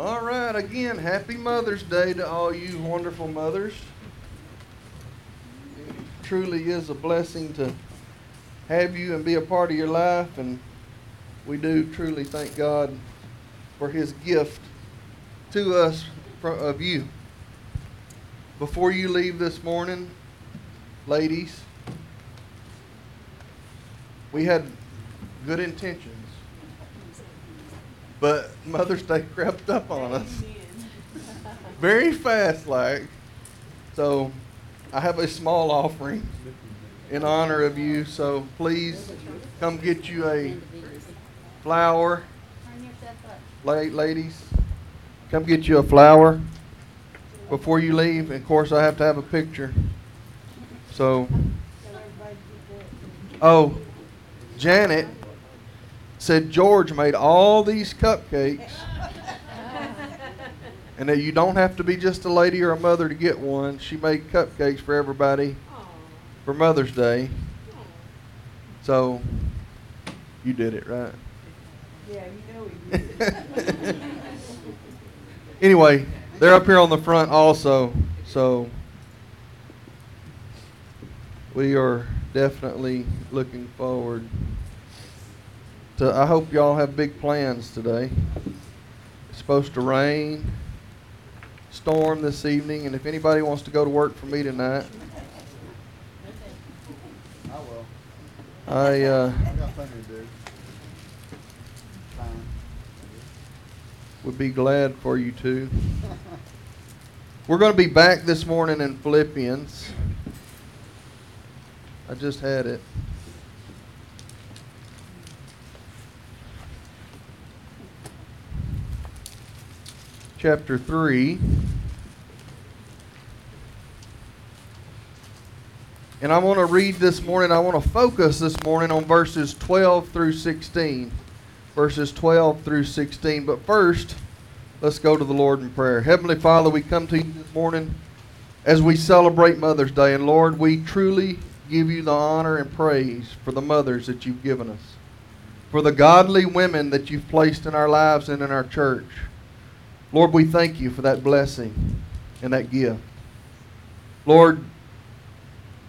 All right, again, happy Mother's Day to all you wonderful mothers. It truly is a blessing to have you and be a part of your life, and we do truly thank God for His gift to us of you. Before you leave this morning, ladies, we had good intentions, but Mother's Day crept up on us very fast, like. So, I have a small offering in honor of you. So please come get you a flower, La- ladies. Come get you a flower before you leave. Of course, I have to have a picture. So, oh, Janet said George made all these cupcakes and that you don't have to be just a lady or a mother to get one. She made cupcakes for everybody for Mother's Day. So you did it, right? Yeah, you know he did. Anyway, they're up here on the front also. So we are definitely looking forward to I hope y'all have big plans today. It's supposed to rain, storm this evening, and if anybody wants to go to work for me tonight, I will. I uh, I got plenty to do. Would be glad for you to. We're going to be back this morning in Philippians. I just had it. Chapter 3. And I want to read this morning, I want to focus this morning on verses 12 through 16 verses 12 through 16. But first, let's go to the Lord in prayer. Heavenly Father, we come to you this morning as we celebrate Mother's Day. And Lord, we truly give you the honor and praise for the mothers that you've given us, for the godly women that you've placed in our lives and in our church. Lord, we thank you for that blessing and that gift. Lord,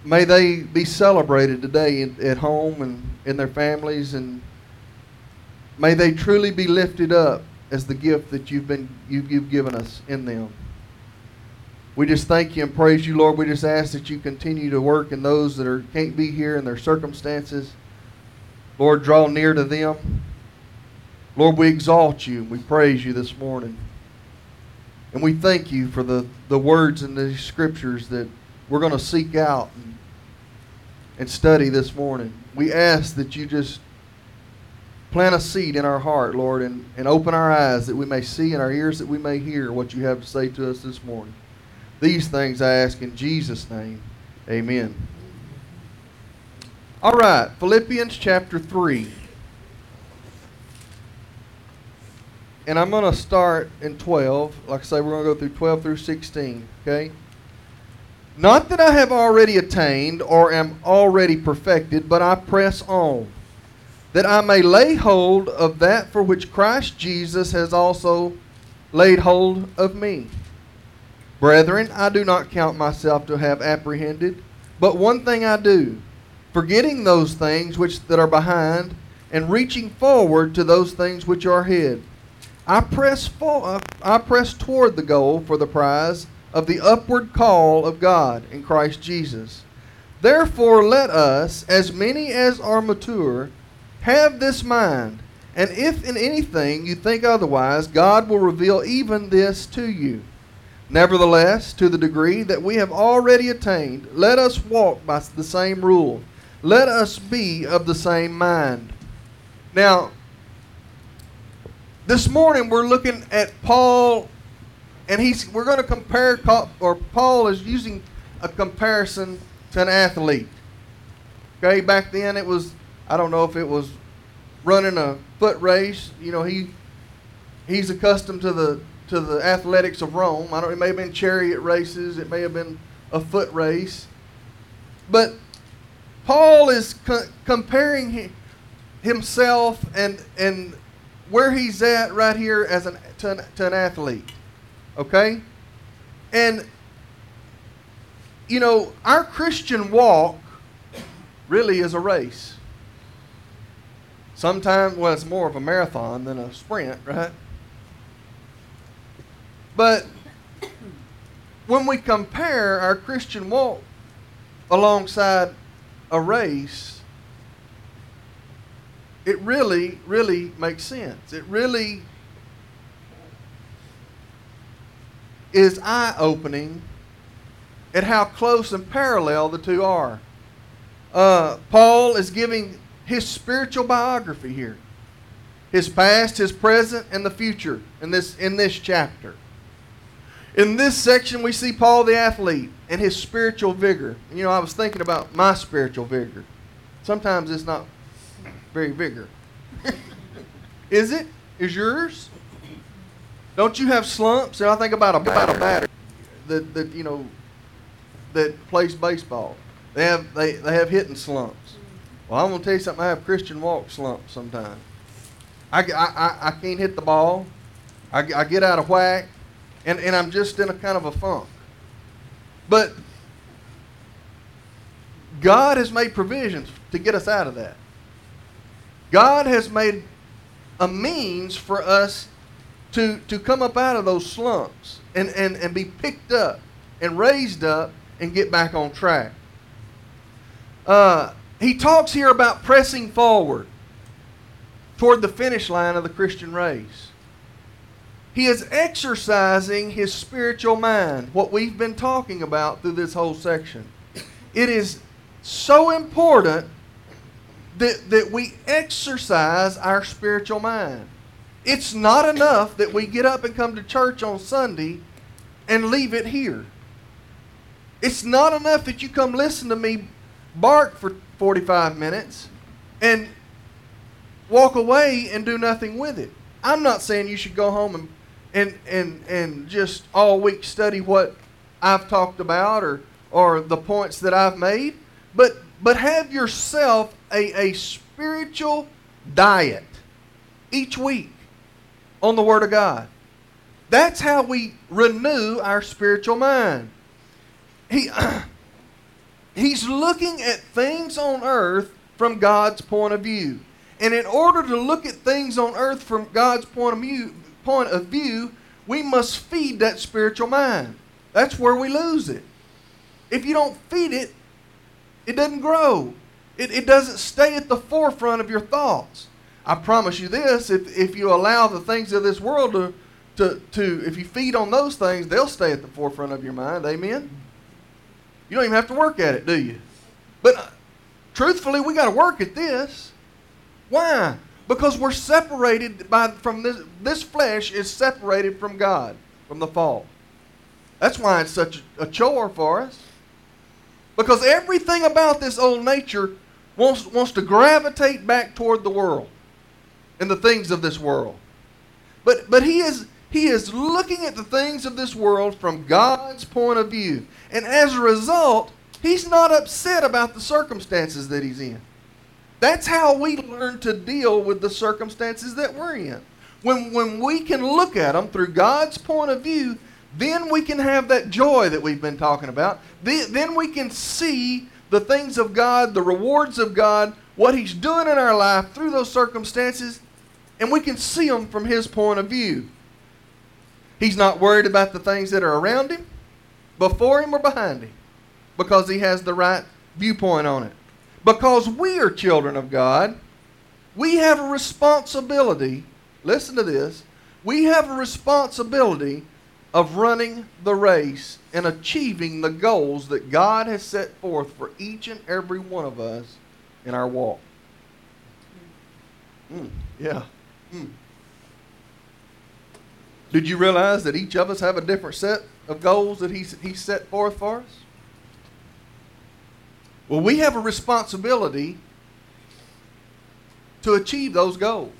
may they be celebrated today at home and in their families and May they truly be lifted up as the gift that you've been you've, you've given us in them. We just thank you and praise you, Lord. We just ask that you continue to work in those that are can't be here in their circumstances. Lord, draw near to them. Lord, we exalt you. And we praise you this morning. And we thank you for the, the words in the scriptures that we're going to seek out and, and study this morning. We ask that you just plant a seed in our heart, Lord, and, and open our eyes that we may see and our ears that we may hear what you have to say to us this morning. These things I ask in Jesus' name. Amen. All right, Philippians chapter 3. And I'm going to start in 12. Like I say, we're going to go through 12 through 16. Okay? Not that I have already attained or am already perfected, but I press on that I may lay hold of that for which Christ Jesus has also laid hold of me. Brethren, I do not count myself to have apprehended, but one thing I do, forgetting those things which that are behind, and reaching forward to those things which are ahead. I press for, I press toward the goal for the prize of the upward call of God in Christ Jesus. Therefore, let us, as many as are mature, have this mind, and if in anything you think otherwise, God will reveal even this to you. Nevertheless, to the degree that we have already attained, let us walk by the same rule. Let us be of the same mind. Now, this morning we're looking at Paul, and he's we're going to compare, or Paul is using a comparison to an athlete. Okay, back then it was I don't know if it was running a foot race. You know, he he's accustomed to the to the athletics of Rome. I don't. It may have been chariot races. It may have been a foot race. But Paul is co- comparing hi- himself and and where he's at right here as an to, an to an athlete. Okay? And you know, our Christian walk really is a race. Sometimes, well, it's more of a marathon than a sprint, right? But when we compare our Christian walk alongside a race, it really, really makes sense. It really is eye opening at how close and parallel the two are. Uh, Paul is giving his spiritual biography here his past, his present, and the future in this, in this chapter. In this section, we see Paul the athlete and his spiritual vigor. You know, I was thinking about my spiritual vigor. Sometimes it's not very vigor. Is it? Is yours? Don't you have slumps? And I think about a about a batter that, that you know that plays baseball. They have they, they have hitting slumps. Well, I'm gonna tell you something. I have Christian walk slumps sometimes. I, I, I, I can't hit the ball. I, I get out of whack, and, and I'm just in a kind of a funk. But God has made provisions to get us out of that. God has made a means for us to, to come up out of those slumps and, and, and be picked up and raised up and get back on track. Uh, he talks here about pressing forward toward the finish line of the Christian race. He is exercising his spiritual mind, what we've been talking about through this whole section. It is so important that, that we exercise our spiritual mind. It's not enough that we get up and come to church on Sunday and leave it here. It's not enough that you come listen to me bark for 45 minutes and walk away and do nothing with it. I'm not saying you should go home and and and and just all week study what I've talked about or or the points that I've made, but but have yourself a, a spiritual diet each week on the Word of God. That's how we renew our spiritual mind. He, he's looking at things on earth from God's point of view. And in order to look at things on earth from God's point of view, point of view, we must feed that spiritual mind. That's where we lose it. If you don't feed it, it doesn't grow. It, it doesn't stay at the forefront of your thoughts. I promise you this if, if you allow the things of this world to, to, to, if you feed on those things, they'll stay at the forefront of your mind. Amen? You don't even have to work at it, do you? But uh, truthfully, we got to work at this. Why? Because we're separated by from this this flesh is separated from God from the fall. That's why it's such a chore for us. Because everything about this old nature wants, wants to gravitate back toward the world and the things of this world. But, but he, is, he is looking at the things of this world from God's point of view. And as a result, he's not upset about the circumstances that he's in. That's how we learn to deal with the circumstances that we're in. When, when we can look at them through God's point of view, then we can have that joy that we've been talking about. Then, then we can see the things of God, the rewards of God, what He's doing in our life through those circumstances, and we can see them from His point of view. He's not worried about the things that are around Him, before Him, or behind Him, because He has the right viewpoint on it. Because we are children of God, we have a responsibility. Listen to this. We have a responsibility of running the race and achieving the goals that God has set forth for each and every one of us in our walk. Mm, yeah. Mm. Did you realize that each of us have a different set of goals that he's, he's set forth for us? Well, we have a responsibility to achieve those goals.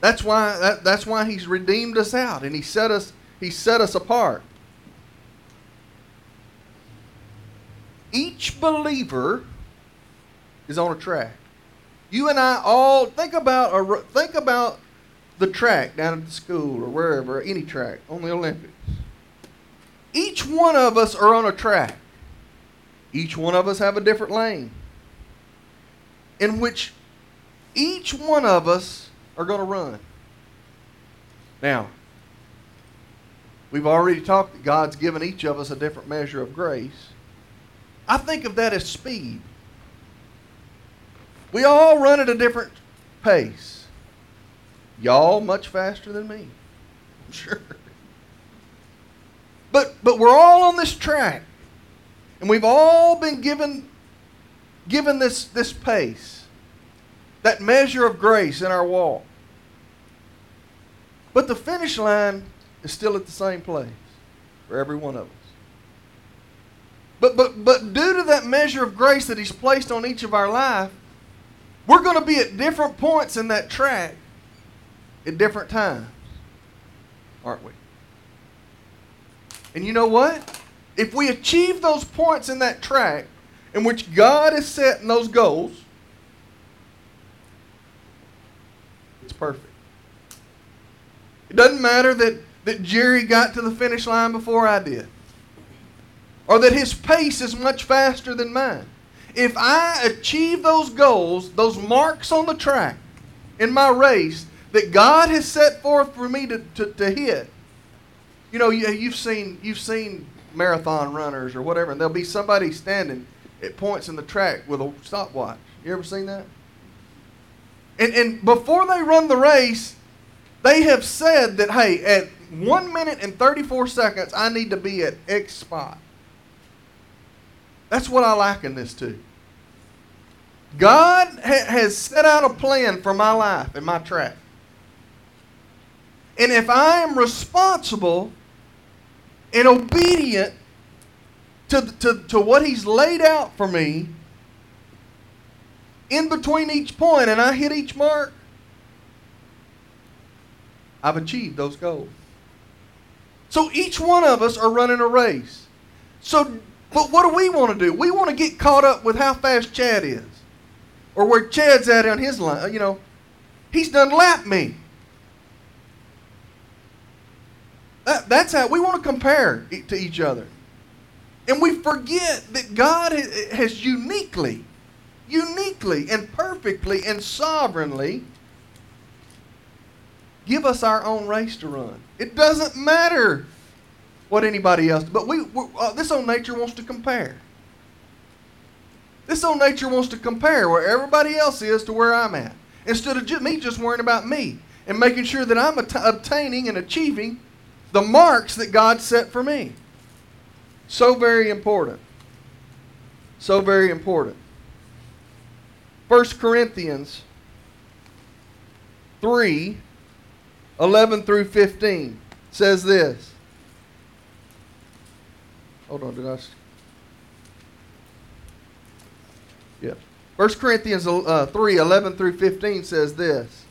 That's why that, that's why he's redeemed us out and he set us he set us apart. Each believer is on a track. You and I all think about a, think about the track down at the school or wherever, any track on the Olympics. Each one of us are on a track. Each one of us have a different lane in which each one of us are going to run. Now, we've already talked that God's given each of us a different measure of grace. I think of that as speed. We all run at a different pace. Y'all much faster than me. I'm sure. But but we're all on this track. And we've all been given given this this pace. That measure of grace in our walk. But the finish line is still at the same place for every one of us. But but but due to that measure of grace that he's placed on each of our life, we're going to be at different points in that track at different times. Aren't we? And you know what? If we achieve those points in that track in which God has set in those goals, it's perfect. It doesn't matter that, that Jerry got to the finish line before I did, or that his pace is much faster than mine. If I achieve those goals, those marks on the track in my race that God has set forth for me to, to, to hit, you know, you, you've seen you've seen marathon runners or whatever, and there'll be somebody standing at points in the track with a stopwatch. You ever seen that? And and before they run the race, they have said that hey, at one minute and thirty four seconds, I need to be at X spot. That's what I liken this to. God ha- has set out a plan for my life and my track. And if I am responsible and obedient to, to, to what He's laid out for me, in between each point, and I hit each mark, I've achieved those goals. So each one of us are running a race. So, but what do we want to do? We want to get caught up with how fast Chad is, or where Chad's at on his line. You know, he's done lapped me. That, that's how we want to compare to each other. And we forget that God has uniquely, uniquely and perfectly and sovereignly give us our own race to run. It doesn't matter what anybody else, but we, uh, this old nature wants to compare. This old nature wants to compare where everybody else is to where I'm at, instead of me just worrying about me and making sure that I'm at- obtaining and achieving the marks that God set for me. So very important. So very important. 1 Corinthians 3 11 through 15 says this. Hold on, did I? Yeah. 1 Corinthians uh, 3 11 through 15 says this.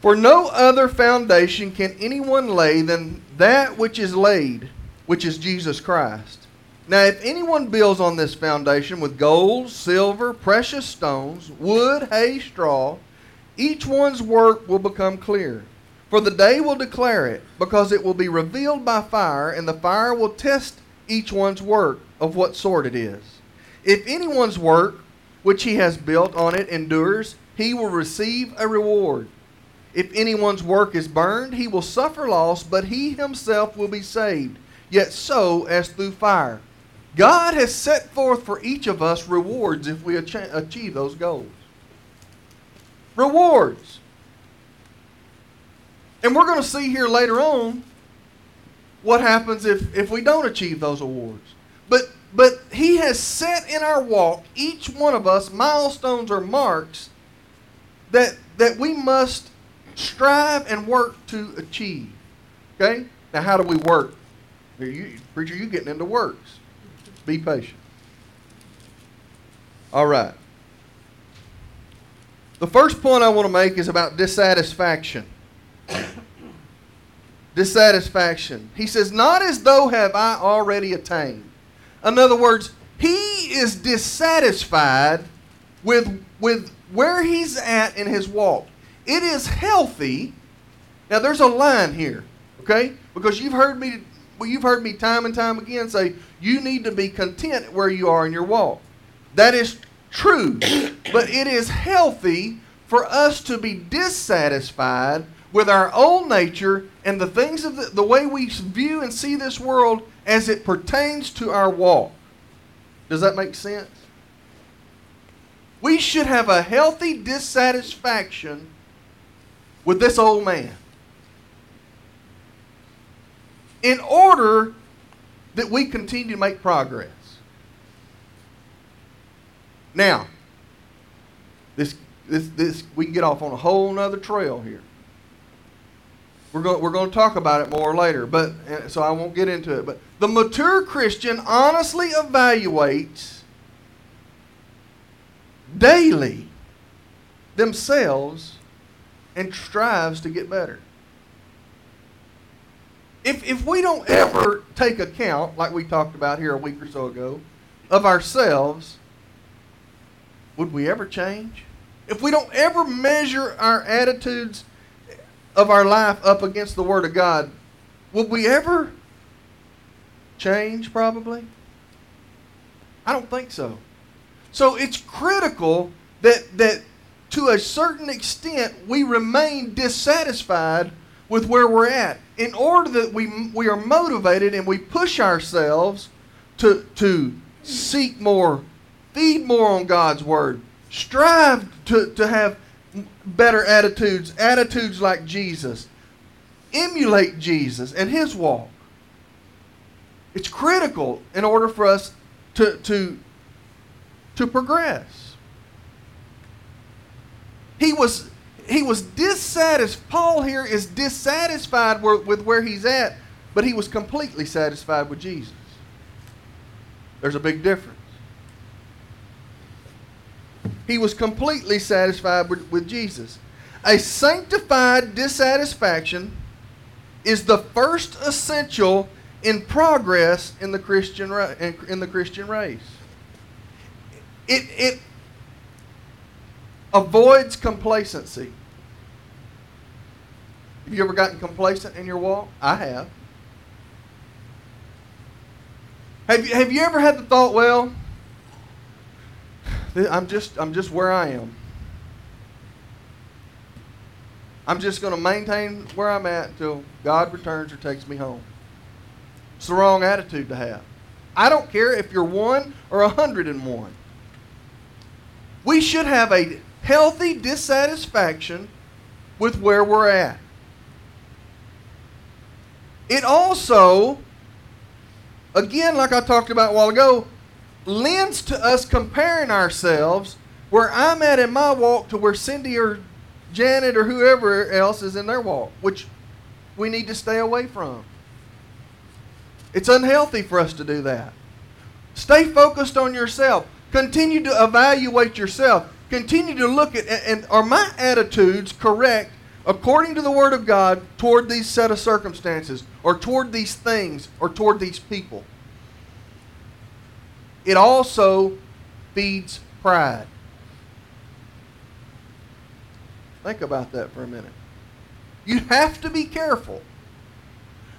For no other foundation can anyone lay than that which is laid, which is Jesus Christ. Now, if anyone builds on this foundation with gold, silver, precious stones, wood, hay, straw, each one's work will become clear. For the day will declare it, because it will be revealed by fire, and the fire will test each one's work of what sort it is. If anyone's work which he has built on it endures, he will receive a reward. If anyone's work is burned, he will suffer loss, but he himself will be saved, yet so as through fire. God has set forth for each of us rewards if we achieve those goals. Rewards. And we're going to see here later on what happens if, if we don't achieve those awards. But but he has set in our walk, each one of us, milestones or marks that that we must strive and work to achieve. Okay? Now how do we work? You, preacher, you getting into works. Be patient. All right. The first point I want to make is about dissatisfaction. dissatisfaction. He says, Not as though have I already attained. In other words, he is dissatisfied with, with where he's at in his walk. It is healthy. Now there's a line here, okay? Because you've heard me well, you've heard me time and time again say you need to be content where you are in your walk. That is true. but it is healthy for us to be dissatisfied with our old nature and the things of the, the way we view and see this world as it pertains to our walk. Does that make sense? We should have a healthy dissatisfaction with this old man in order that we continue to make progress. Now, this, this, this, we can get off on a whole nother trail here. We're going, we're going to talk about it more later, but so I won't get into it. But the mature Christian honestly evaluates daily themselves and strives to get better. If, if we don't ever take account, like we talked about here a week or so ago, of ourselves, would we ever change? If we don't ever measure our attitudes of our life up against the Word of God, would we ever change, probably? I don't think so. So it's critical that, that to a certain extent we remain dissatisfied with where we're at in order that we, we are motivated and we push ourselves to, to seek more, feed more on God's Word, strive to, to have better attitudes, attitudes like Jesus, emulate Jesus and His walk. It's critical in order for us to, to, to progress. He was he was dissatisfied. Paul here is dissatisfied with where he's at, but he was completely satisfied with Jesus. There's a big difference. He was completely satisfied with, with Jesus. A sanctified dissatisfaction is the first essential in progress in the Christian in the Christian race. It, it avoids complacency. Have you ever gotten complacent in your walk? I have. Have you, have you ever had the thought, well, I'm just, I'm just where I am. I'm just going to maintain where I'm at until God returns or takes me home. It's the wrong attitude to have. I don't care if you're one or a hundred and one. We should have a healthy dissatisfaction with where we're at. It also, again, like I talked about a while ago, lends to us comparing ourselves where I'm at in my walk to where Cindy or Janet or whoever else is in their walk, which we need to stay away from. It's unhealthy for us to do that. Stay focused on yourself. Continue to evaluate yourself. Continue to look at and are my attitudes correct according to the Word of God toward these set of circumstances or toward these things or toward these people. It also feeds pride. Think about that for a minute. You have to be careful.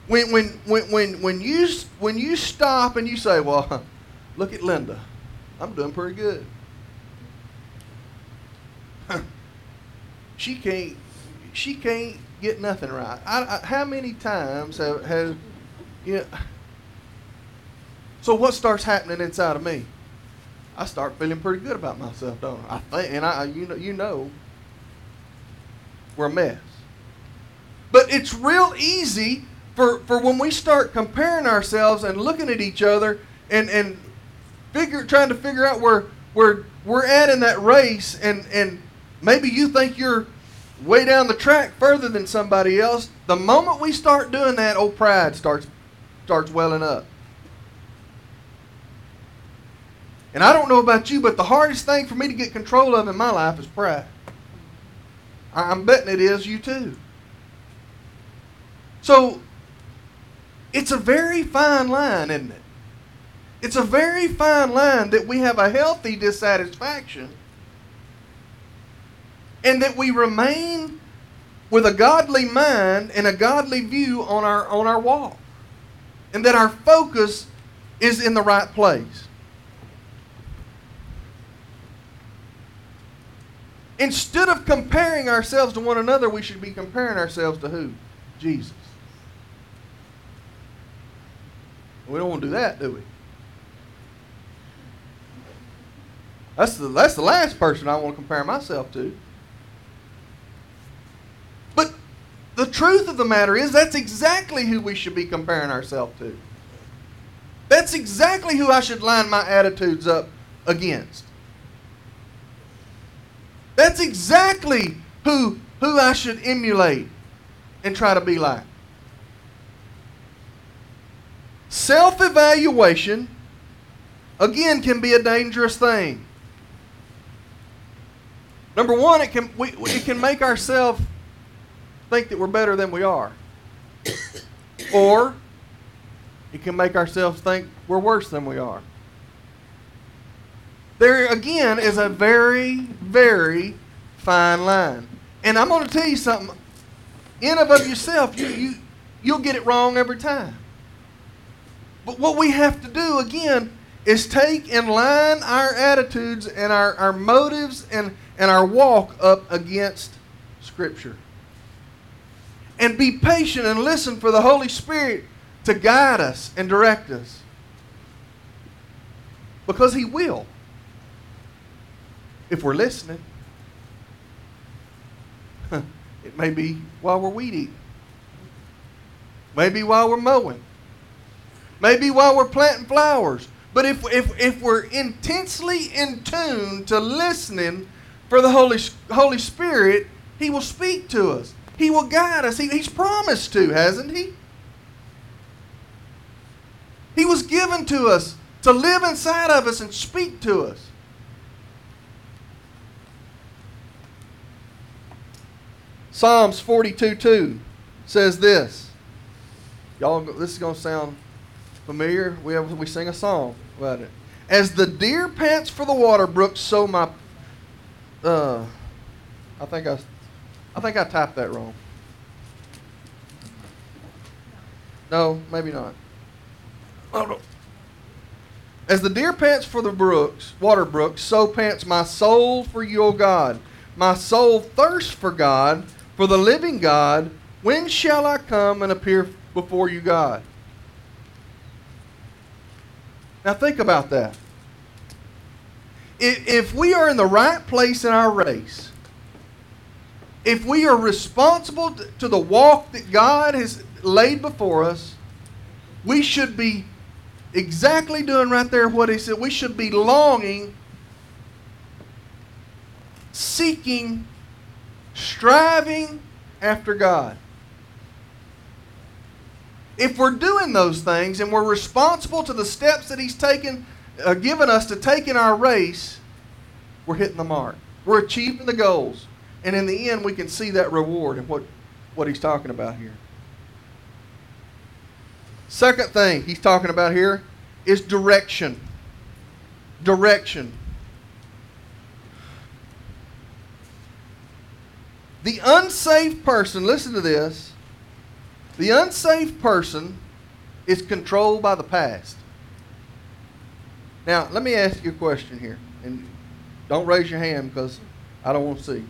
When, when, when, when, when, you, when you stop and you say, well, look at Linda. I'm doing pretty good. she can't she can't get nothing right. I, I, how many times have, have you know, so what starts happening inside of me? I start feeling pretty good about myself, don't I? I think, and I, you know, you know, we're a mess. But it's real easy for, for when we start comparing ourselves and looking at each other and, and figure trying to figure out where where we're at in that race and, and maybe you think you're way down the track further than somebody else, the moment we start doing that, old pride starts starts welling up. And I don't know about you, but the hardest thing for me to get control of in my life is pride. I'm betting it is you too. So it's a very fine line, isn't it? It's a very fine line that we have a healthy dissatisfaction and that we remain with a godly mind and a godly view on our on our walk. And that our focus is in the right place. Instead of comparing ourselves to one another, we should be comparing ourselves to who? Jesus. We don't want to do that, do we? That's the, that's the last person I want to compare myself to. But the truth of the matter is, that's exactly who we should be comparing ourselves to. That's exactly who I should line my attitudes up against. That's exactly who, who I should emulate and try to be like. Self evaluation, again, can be a dangerous thing. Number one, it can, we, it can make ourselves think that we're better than we are. Or it can make ourselves think we're worse than we are. There again is a very, very fine line. And I'm going to tell you something. In and of yourself, you, you, you'll get it wrong every time. But what we have to do again is take and line our attitudes and our, our motives and, and our walk up against Scripture. And be patient and listen for the Holy Spirit to guide us and direct us. Because He will. If we're listening. It may be while we're weed eating. Maybe while we're mowing. Maybe while we're planting flowers. But if, if, if we're intensely in tune to listening for the Holy, Holy Spirit, He will speak to us. He will guide us. He, he's promised to, hasn't He? He was given to us to live inside of us and speak to us. Psalms 42 2 says this. Y'all, this is going to sound familiar. We, have, we sing a song about it. As the deer pants for the water brook, so my. Uh, I think I, I think I typed that wrong. No, maybe not. No. As the deer pants for the brooks, water brooks, so pants my soul for you, O God. My soul thirsts for God, for the living God. When shall I come and appear before you, God? Now think about that. If we are in the right place in our race, if we are responsible to the walk that God has laid before us, we should be exactly doing right there what he said. We should be longing, seeking, striving after God. If we're doing those things and we're responsible to the steps that he's taken, uh, given us to take in our race, we're hitting the mark. We're achieving the goals. And in the end, we can see that reward and what, what he's talking about here. Second thing he's talking about here is direction. Direction. The unsaved person, listen to this. The unsaved person is controlled by the past. Now, let me ask you a question here. And don't raise your hand because I don't want to see.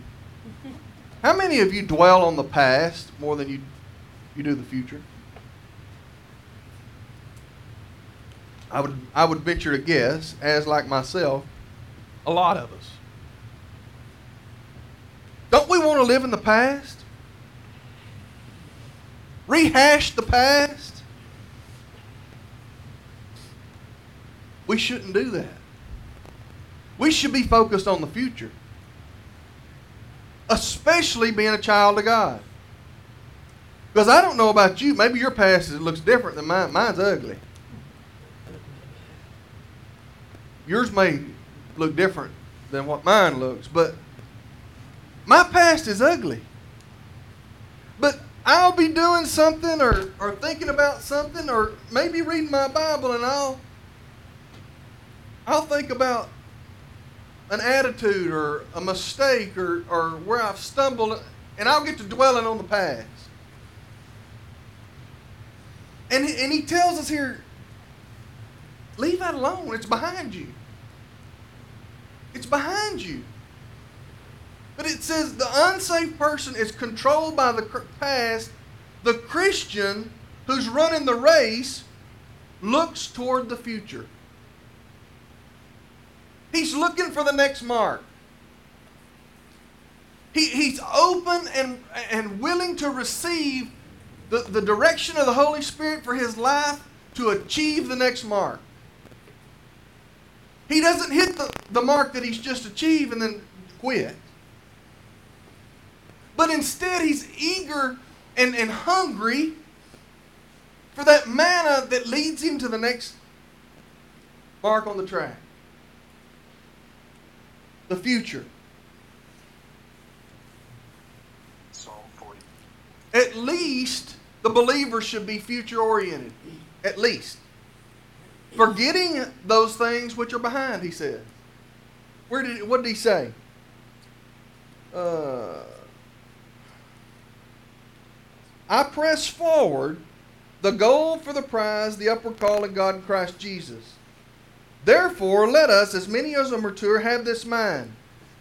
How many of you dwell on the past more than you, you do the future? I would, I would venture to guess, as like myself, a lot of us. Don't we to live in the past? Rehash the past? We shouldn't do that. We should be focused on the future, especially being a child of God. Because I don't know about you, maybe your past looks different than mine. Mine's ugly. Yours may look different than what mine looks, but my past is ugly. But I'll be doing something or, or thinking about something or maybe reading my Bible and I'll I'll think about an attitude or a mistake or, or where I've stumbled, and I'll get to dwelling on the past. And, and he tells us here, leave that alone. It's behind you. It's behind you. But it says the unsafe person is controlled by the past. The Christian who's running the race looks toward the future. He's looking for the next mark. He, he's open and, and willing to receive the, the direction of the Holy Spirit for his life to achieve the next mark. He doesn't hit the, the mark that he's just achieved and then quit. But instead, he's eager and, and hungry for that manna that leads him to the next mark on the track. The future. Psalm 40. At least the believer should be future oriented. At least. Forgetting those things which are behind, he said. Where did what did he say? Uh, I press forward the goal for the prize, the upward call of God in Christ Jesus. Therefore, let us, as many as are mature, have this mind.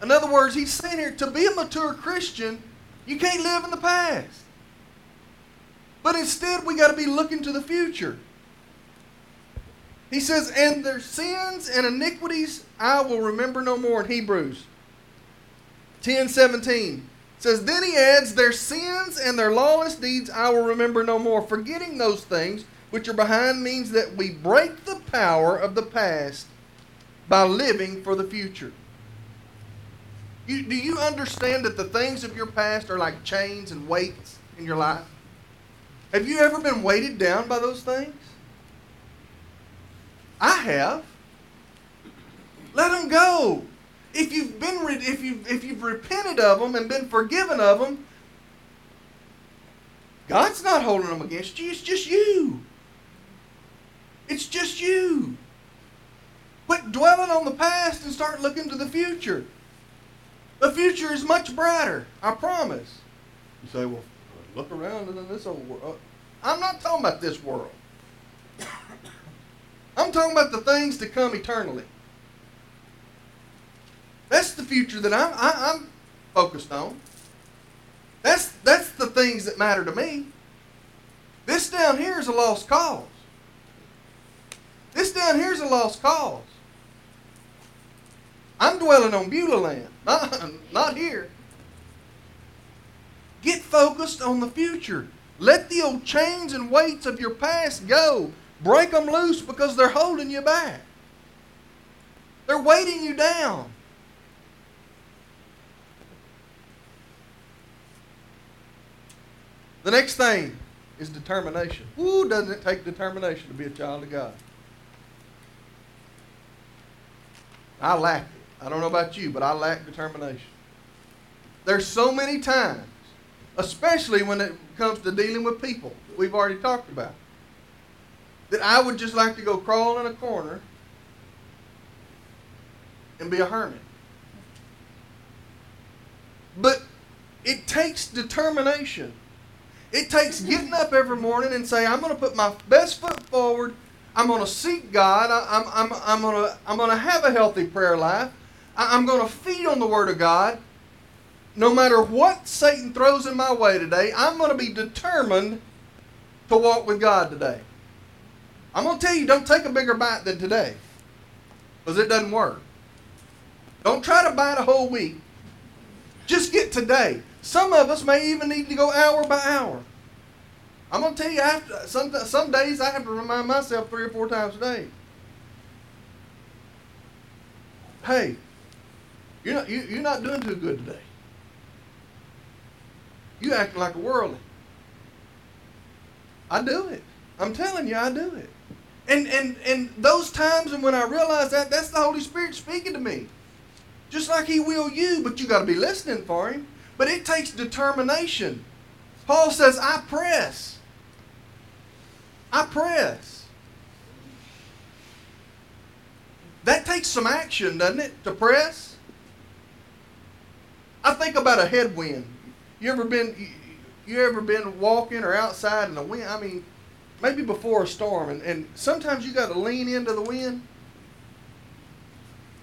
In other words, he's saying here, to be a mature Christian, you can't live in the past. But instead, we got to be looking to the future. He says, And their sins and iniquities I will remember no more in Hebrews 10 17. Says, Then he adds, Their sins and their lawless deeds I will remember no more. Forgetting those things which are behind means that we break the power of the past by living for the future. You, do you understand that the things of your past are like chains and weights in your life? Have you ever been weighted down by those things? I have. Let them go. If you've been re- if you if you've repented of them and been forgiven of them, God's not holding them against you. It's just you. It's just you. Quit dwelling on the past and start looking to the future. The future is much brighter. I promise. You say, well, look around in this old world. I'm not talking about this world. I'm talking about the things to come eternally. That's the future that I'm, I, I'm focused on. That's, that's the things that matter to me. This down here is a lost cause. This down here is a lost cause. I'm dwelling on Beulah land, not, not here. Get focused on the future. Let the old chains and weights of your past go. Break them loose because they're holding you back. They're weighting you down. The next thing is determination. Ooh, doesn't it take determination to be a child of God? I lack it. I don't know about you, but I lack determination. There's so many times, especially when it comes to dealing with people that we've already talked about, that I would just like to go crawl in a corner and be a hermit. But it takes determination. It takes getting up every morning and say, I'm going to put my best foot forward. I'm going to seek God. I, I'm, I'm, I'm going to I'm going to have a healthy prayer life. I, I'm going to feed on the Word of God. No matter what Satan throws in my way today, I'm going to be determined to walk with God today. I'm going to tell you, don't take a bigger bite than today because it doesn't work. Don't try to bite a whole week. Just get today. Some of us may even need to go hour by hour. I'm going to tell you, I to, some, some days I have to remind myself three or four times a day. Hey, you're not, you, you're not doing too good today. You acting like a worldly. I do it. I'm telling you, I do it. And and and those times and when I realize that, that's the Holy Spirit speaking to me. Just like He will you, but you got to be listening for Him. But it takes determination. Paul says, I press. I press. That takes some action, doesn't it? To press? I think about a headwind. You ever been you, ever been walking or outside in the wind? I mean, maybe before a storm, and, and sometimes you got to lean into the wind.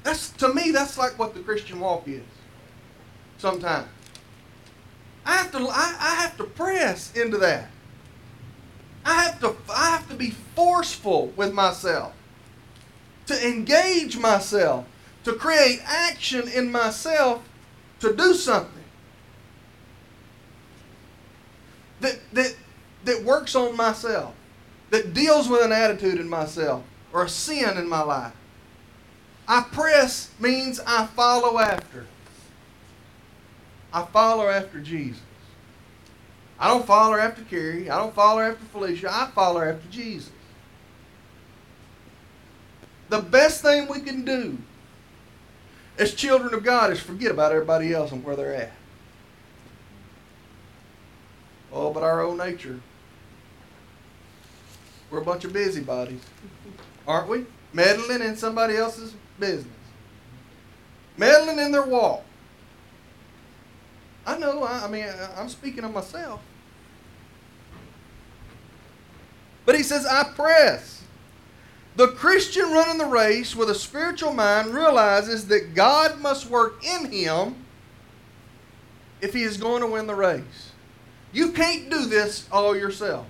That's to me, that's like what the Christian walk is. Sometimes I have to I, I have to press into that. I have to I have to be forceful with myself to engage myself, to create action in myself to do something that, that, that works on myself, that deals with an attitude in myself or a sin in my life. I press means I follow after. I follow after Jesus. I don't follow after Carrie. I don't follow after Felicia. I follow after Jesus. The best thing we can do as children of God is forget about everybody else and where they're at. Oh, but our own nature. We're a bunch of busybodies, aren't we? Meddling in somebody else's business. Meddling in their walk. I know, I, I mean, I, I'm speaking of myself. But he says, I press. The Christian running the race with a spiritual mind realizes that God must work in him if he is going to win the race. You can't do this all yourself.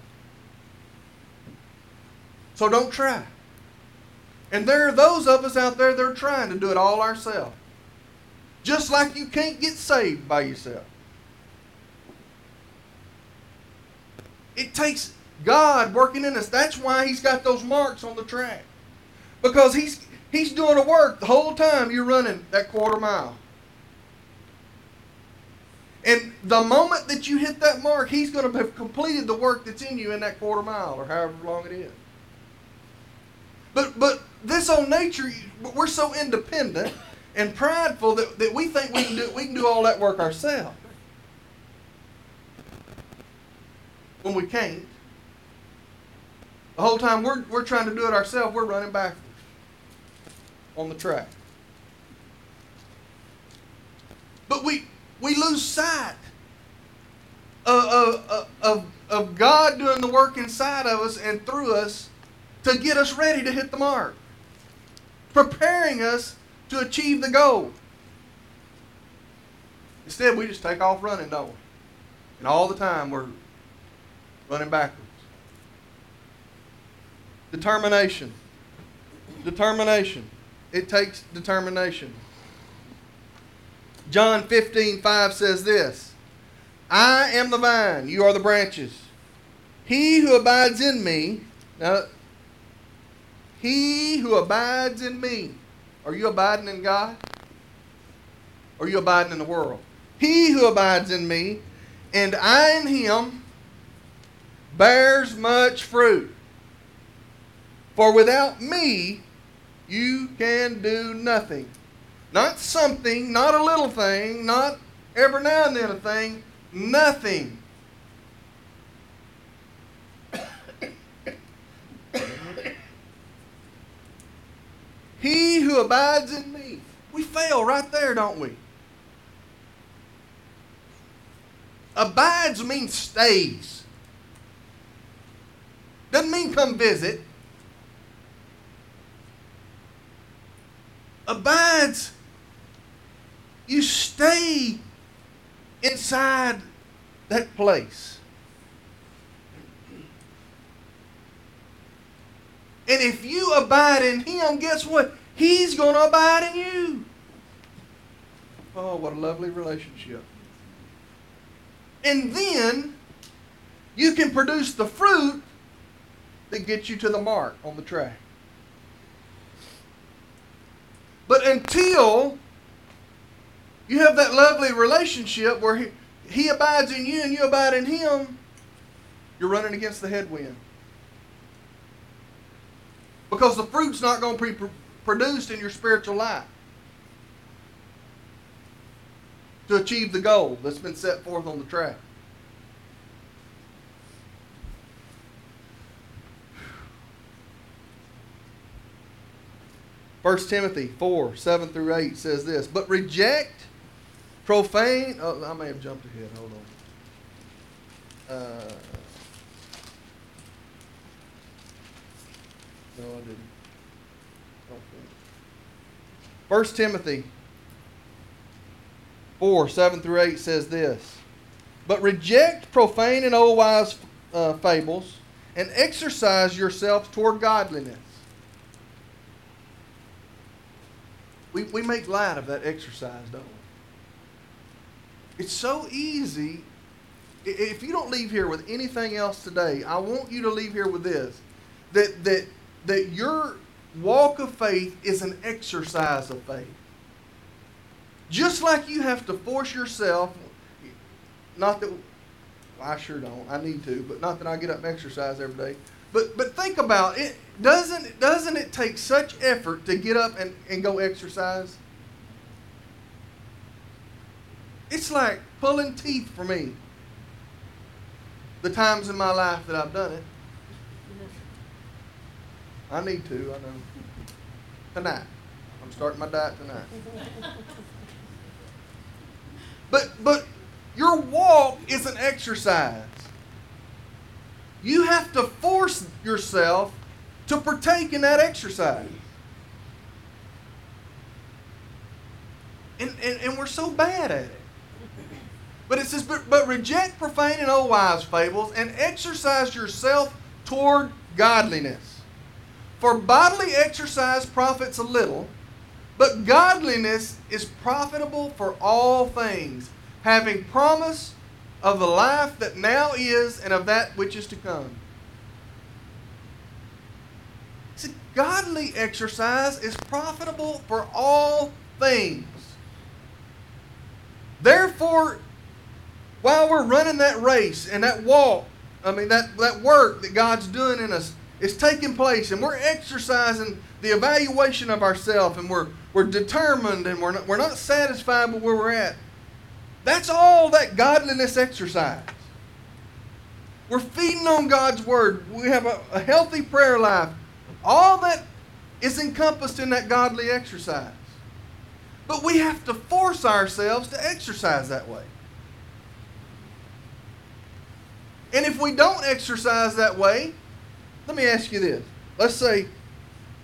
So don't try. And there are those of us out there that are trying to do it all ourselves. Just like you can't get saved by yourself. It takes God working in us. That's why He's got those marks on the track. Because He's He's doing a work the whole time you're running that quarter mile. And the moment that you hit that mark, He's going to have completed the work that's in you in that quarter mile or however long it is. But but this old nature, we're so independent and prideful that, that we think we can do we can do all that work ourselves. When we can't. The whole time we're, we're trying to do it ourselves, we're running backwards on the track. But we we lose sight of, of, of, of God doing the work inside of us and through us to get us ready to hit the mark, preparing us to achieve the goal. Instead, we just take off running, don't we? And all the time we're running backwards. Determination. Determination. It takes determination. John 15, 5 says this I am the vine, you are the branches. He who abides in me, now, he who abides in me. Are you abiding in God? Or are you abiding in the world? He who abides in me, and I in him, bears much fruit. For without me, you can do nothing. Not something, not a little thing, not every now and then a thing, nothing. He who abides in me. We fail right there, don't we? Abides means stays. Doesn't mean come visit. Abides you stay inside that place. And if you abide in Him, guess what? He's going to abide in you. Oh, what a lovely relationship. And then you can produce the fruit that gets you to the mark on the track. But until you have that lovely relationship where he, he abides in you and you abide in him, you're running against the headwind. Because the fruit's not going to be pr- produced in your spiritual life to achieve the goal that's been set forth on the track. First Timothy 4, 7 through 8 says this, But reject Profane. Oh, I may have jumped ahead. Hold on. Uh, no, I didn't. Don't think. First Timothy 4 7 through 8 says this But reject profane and old wise uh, fables, and exercise yourselves toward godliness. We, we make light of that exercise, don't we? It's so easy. If you don't leave here with anything else today, I want you to leave here with this that, that, that your walk of faith is an exercise of faith. Just like you have to force yourself, not that well, I sure don't. I need to, but not that I get up and exercise every day. But but think about it. Doesn't doesn't it take such effort to get up and, and go exercise? It's like pulling teeth for me. The times in my life that I've done it. I need to, I know. Tonight. I'm starting my diet tonight. But but your walk is an exercise. You have to force yourself to partake in that exercise. And, and, and we're so bad at it. But it says, but, but reject profane and old wives' fables and exercise yourself toward godliness. For bodily exercise profits a little, but godliness is profitable for all things, having promise of the life that now is and of that which is to come. See, godly exercise is profitable for all things. Therefore, while we're running that race and that walk, I mean, that, that work that God's doing in us is taking place, and we're exercising the evaluation of ourselves, and we're, we're determined, and we're not, we're not satisfied with where we're at. That's all that godliness exercise. We're feeding on God's Word. We have a, a healthy prayer life. All that is encompassed in that godly exercise. But we have to force ourselves to exercise that way. And if we don't exercise that way, let me ask you this. Let's say,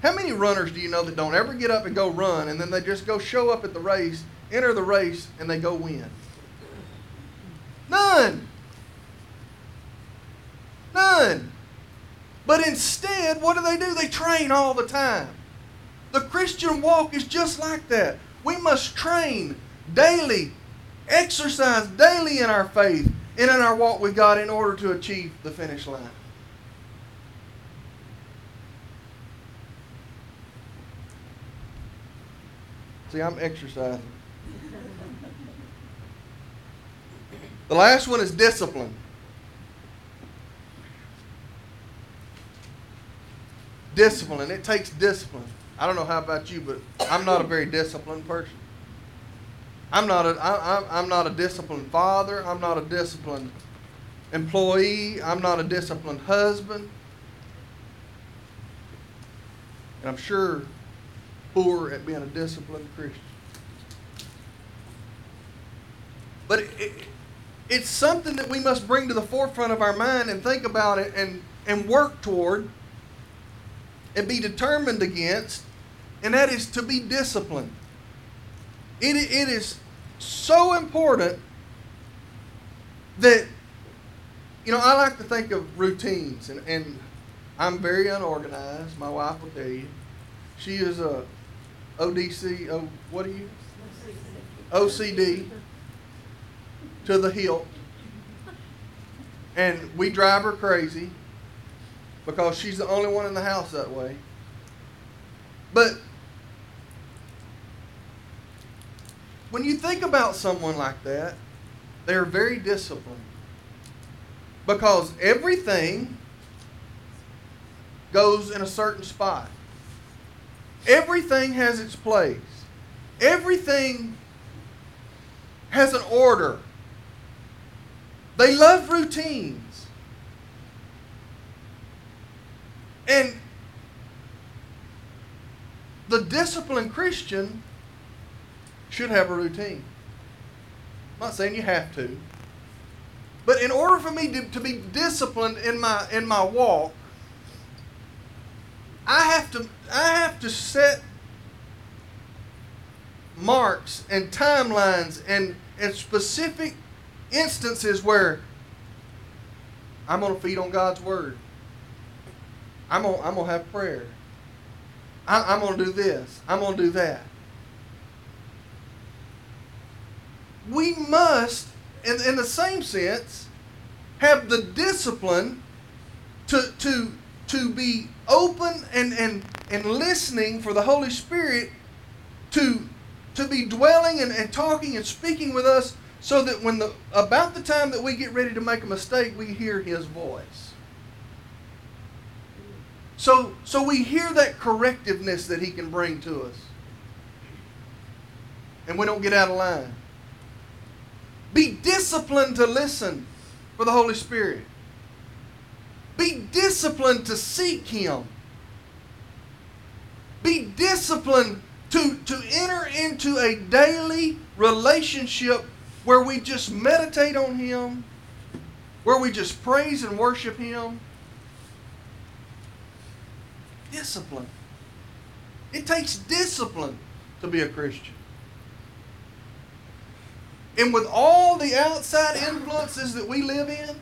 how many runners do you know that don't ever get up and go run and then they just go show up at the race, enter the race, and they go win? None. None. But instead, what do they do? They train all the time. The Christian walk is just like that. We must train daily, exercise daily in our faith and in our walk with God in order to achieve the finish line. See, I'm exercising. The last one is discipline. Discipline. It takes discipline. I don't know how about you, but I'm not a very disciplined person. I'm not a, I, I'm, I'm not a disciplined father. I'm not a disciplined employee. I'm not a disciplined husband. And I'm sure poor at being a disciplined Christian. But it, it, it's something that we must bring to the forefront of our mind and think about it and, and work toward and be determined against, and that is to be disciplined. It, it is so important that, you know, I like to think of routines, and, and I'm very unorganized. My wife will tell you. She is a ODC, oh, what are you? OCD to the hilt. And we drive her crazy because she's the only one in the house that way. But when you think about someone like that, they're very disciplined because everything goes in a certain spot. Everything has its place. Everything has an order. They love routines. And the disciplined Christian should have a routine. I'm not saying you have to. But in order for me to, to be disciplined in my in my walk, I have to I have to set marks and timelines and, and specific instances where I'm going to feed on God's word. I'm going I'm to have prayer. I, I'm going to do this. I'm going to do that. We must, in, in the same sense, have the discipline to, to, to be open and, and, and listening for the Holy Spirit to, to be dwelling and, and talking and speaking with us so that when the about the time that we get ready to make a mistake, we hear his voice. So so we hear that correctiveness that he can bring to us. And we don't get out of line. Be disciplined to listen for the Holy Spirit. Be disciplined to seek him. Be disciplined to, to enter into a daily relationship where we just meditate on Him, where we just praise and worship Him. Discipline. It takes discipline to be a Christian. And with all the outside influences that we live in,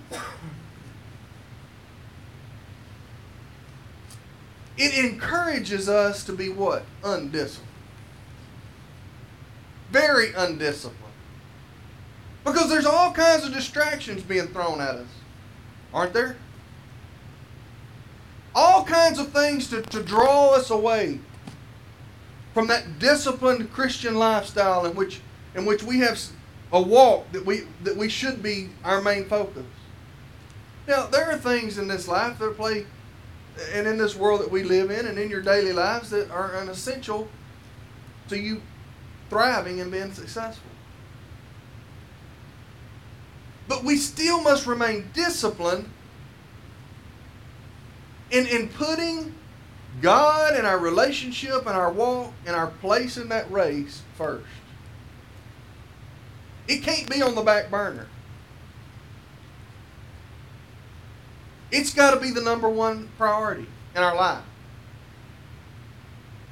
it encourages us to be what? Undisciplined. Very undisciplined. Because there's all kinds of distractions being thrown at us, aren't there? All kinds of things to, to draw us away from that disciplined Christian lifestyle in which, in which we have a walk that we, that we should be our main focus. Now, there are things in this life that play, and in this world that we live in, and in your daily lives that are an essential to you thriving and being successful. But we still must remain disciplined in, in putting God and our relationship and our walk and our place in that race first. It can't be on the back burner. It's got to be the number one priority in our life.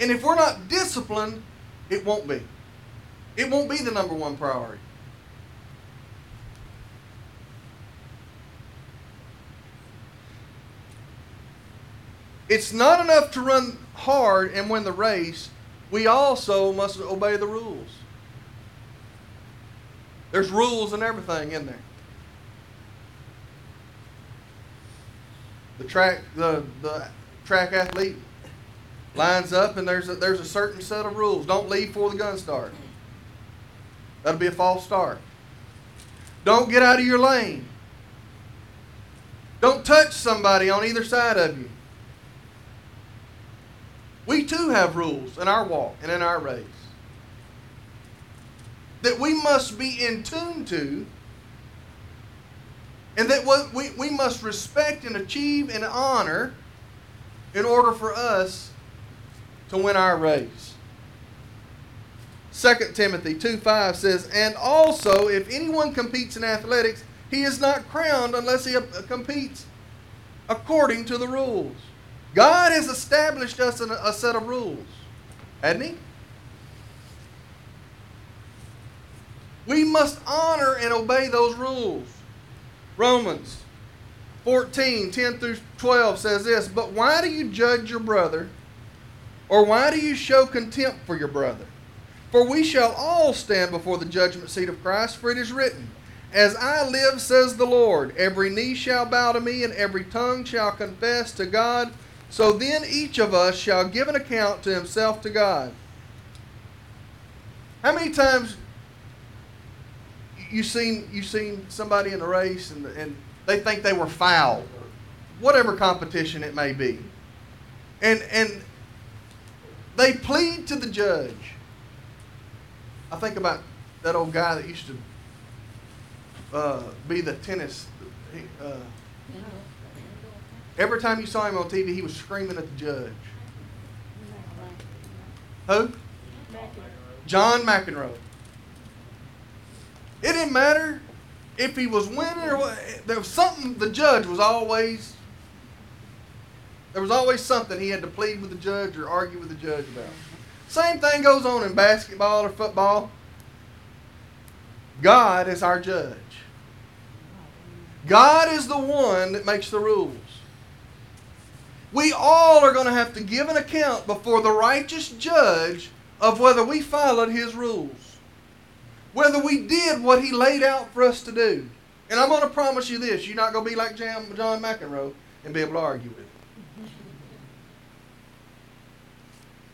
And if we're not disciplined, it won't be. It won't be the number one priority. It's not enough to run hard and win the race. We also must obey the rules. There's rules and everything in there. Track, the, the track athlete lines up, and there's a, there's a certain set of rules. Don't leave before the gun start. That'll be a false start. Don't get out of your lane. Don't touch somebody on either side of you. We too have rules in our walk and in our race that we must be in tune to and that what we, we must respect and achieve and honor in order for us to win our race. 2 Timothy 2 5 says, And also, if anyone competes in athletics, he is not crowned unless he uh, competes according to the rules. God has established us a, a set of rules, hasn't He? We must honor and obey those rules. Romans 14, 10 through 12 says this But why do you judge your brother? Or why do you show contempt for your brother? For we shall all stand before the judgment seat of Christ, for it is written, As I live, says the Lord, every knee shall bow to me, and every tongue shall confess to God. So then each of us shall give an account to himself to God. How many times you seen you seen somebody in a race and and they think they were fouled, whatever competition it may be, and and they plead to the judge. I think about that old guy that used to uh, be the tennis. Uh, Every time you saw him on TV, he was screaming at the judge. Who? John McEnroe. It didn't matter if he was winning or what. There was something the judge was always. There was always something he had to plead with the judge or argue with the judge about. Same thing goes on in basketball or football. God is our judge. God is the one that makes the rules. We all are going to have to give an account before the righteous judge of whether we followed his rules. Whether we did what he laid out for us to do. And I'm going to promise you this you're not going to be like John McEnroe and be able to argue with him.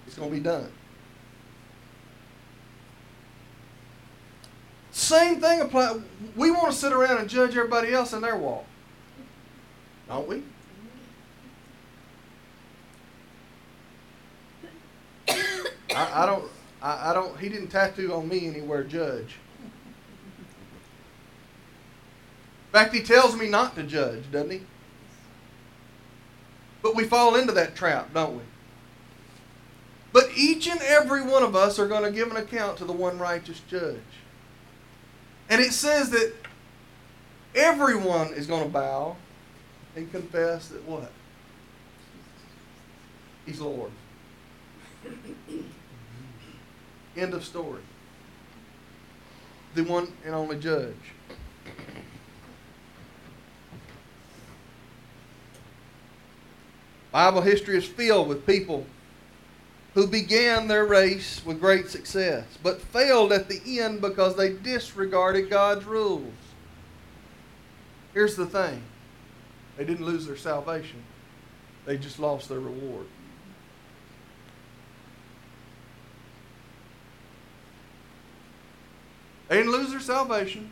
It's going to be done. Same thing apply. We want to sit around and judge everybody else in their walk, don't we? I, I don't. I, I don't. He didn't tattoo on me anywhere, judge. In fact, he tells me not to judge, doesn't he? But we fall into that trap, don't we? But each and every one of us are going to give an account to the one righteous judge. And it says that everyone is going to bow and confess that what? He's Lord. End of story. The one and only judge. Bible history is filled with people who began their race with great success, but failed at the end because they disregarded God's rules. Here's the thing they didn't lose their salvation, they just lost their reward. They didn't lose their salvation.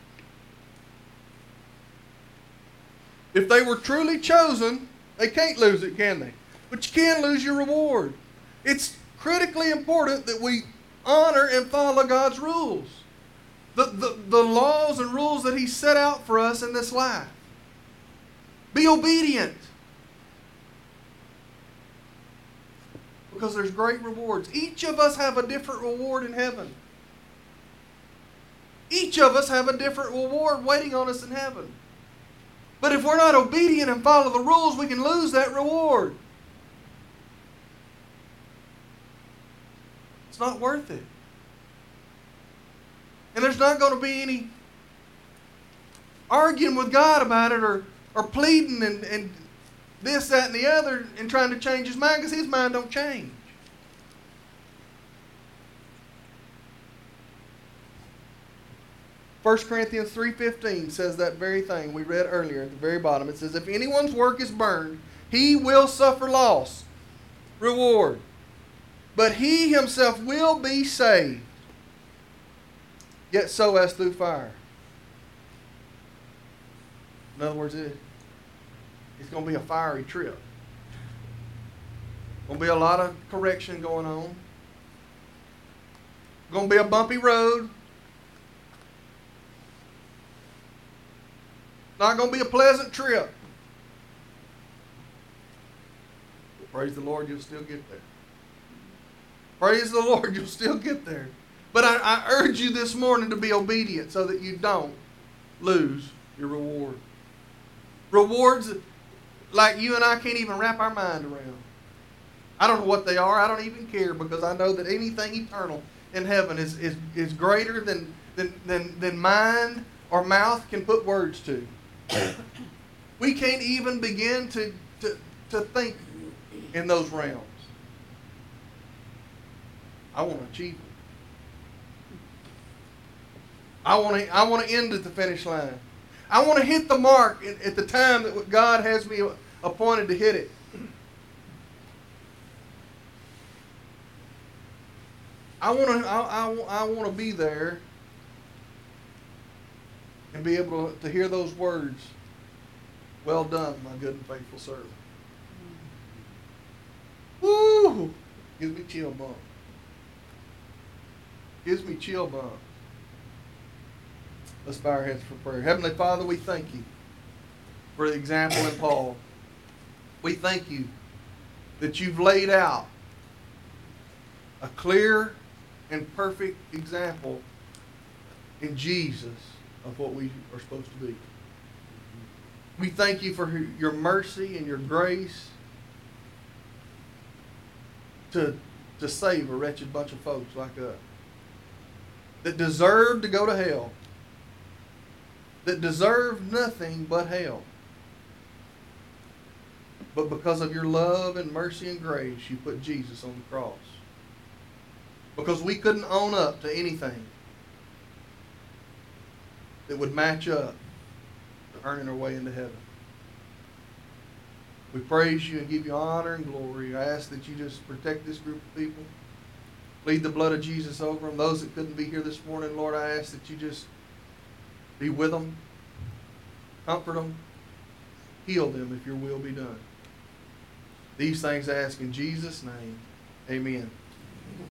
If they were truly chosen, they can't lose it, can they? But you can lose your reward. It's critically important that we honor and follow God's rules. The, the, the laws and rules that He set out for us in this life. Be obedient. Because there's great rewards. Each of us have a different reward in heaven. Each of us have a different reward waiting on us in heaven. But if we're not obedient and follow the rules, we can lose that reward. It's not worth it. And there's not going to be any arguing with God about it or, or pleading and, and this, that, and the other and trying to change his mind because his mind don't change. 1 Corinthians 3.15 says that very thing we read earlier at the very bottom. It says, If anyone's work is burned, he will suffer loss, reward. But he himself will be saved, yet so as through fire. In other words, it, it's going to be a fiery trip. Going to be a lot of correction going on. Going to be a bumpy road. Not going to be a pleasant trip. But praise the Lord, you'll still get there. Praise the Lord, you'll still get there. But I, I urge you this morning to be obedient so that you don't lose your reward. Rewards like you and I can't even wrap our mind around. I don't know what they are. I don't even care because I know that anything eternal in heaven is, is, is greater than, than, than, than mind or mouth can put words to. we can't even begin to, to, to think in those realms. I want to achieve it. I want to, I want to end at the finish line. I want to hit the mark at, at the time that God has me appointed to hit it. I want to, I, I, I want to be there and be able to, hear those words. Well done, my good and faithful servant. Woo! Gives me chill bump. Gives me chill bump. Let's bow our heads for prayer. Heavenly Father, we thank you for the example in Paul. We thank you that you've laid out a clear and perfect example in Jesus of what we are supposed to be. We thank you for your mercy and your grace to, to save a wretched bunch of folks like us that deserve to go to hell, that deserve nothing but hell. But because of your love and mercy and grace, you put Jesus on the cross. Because we couldn't own up to anything that would match up to earning our way into heaven. We praise you and give you honor and glory. I ask that you just protect this group of people. Lead the blood of Jesus over them. Those that couldn't be here this morning, Lord, I ask that you just be with them, comfort them, heal them if your will be done. These things I ask in Jesus' name. Amen.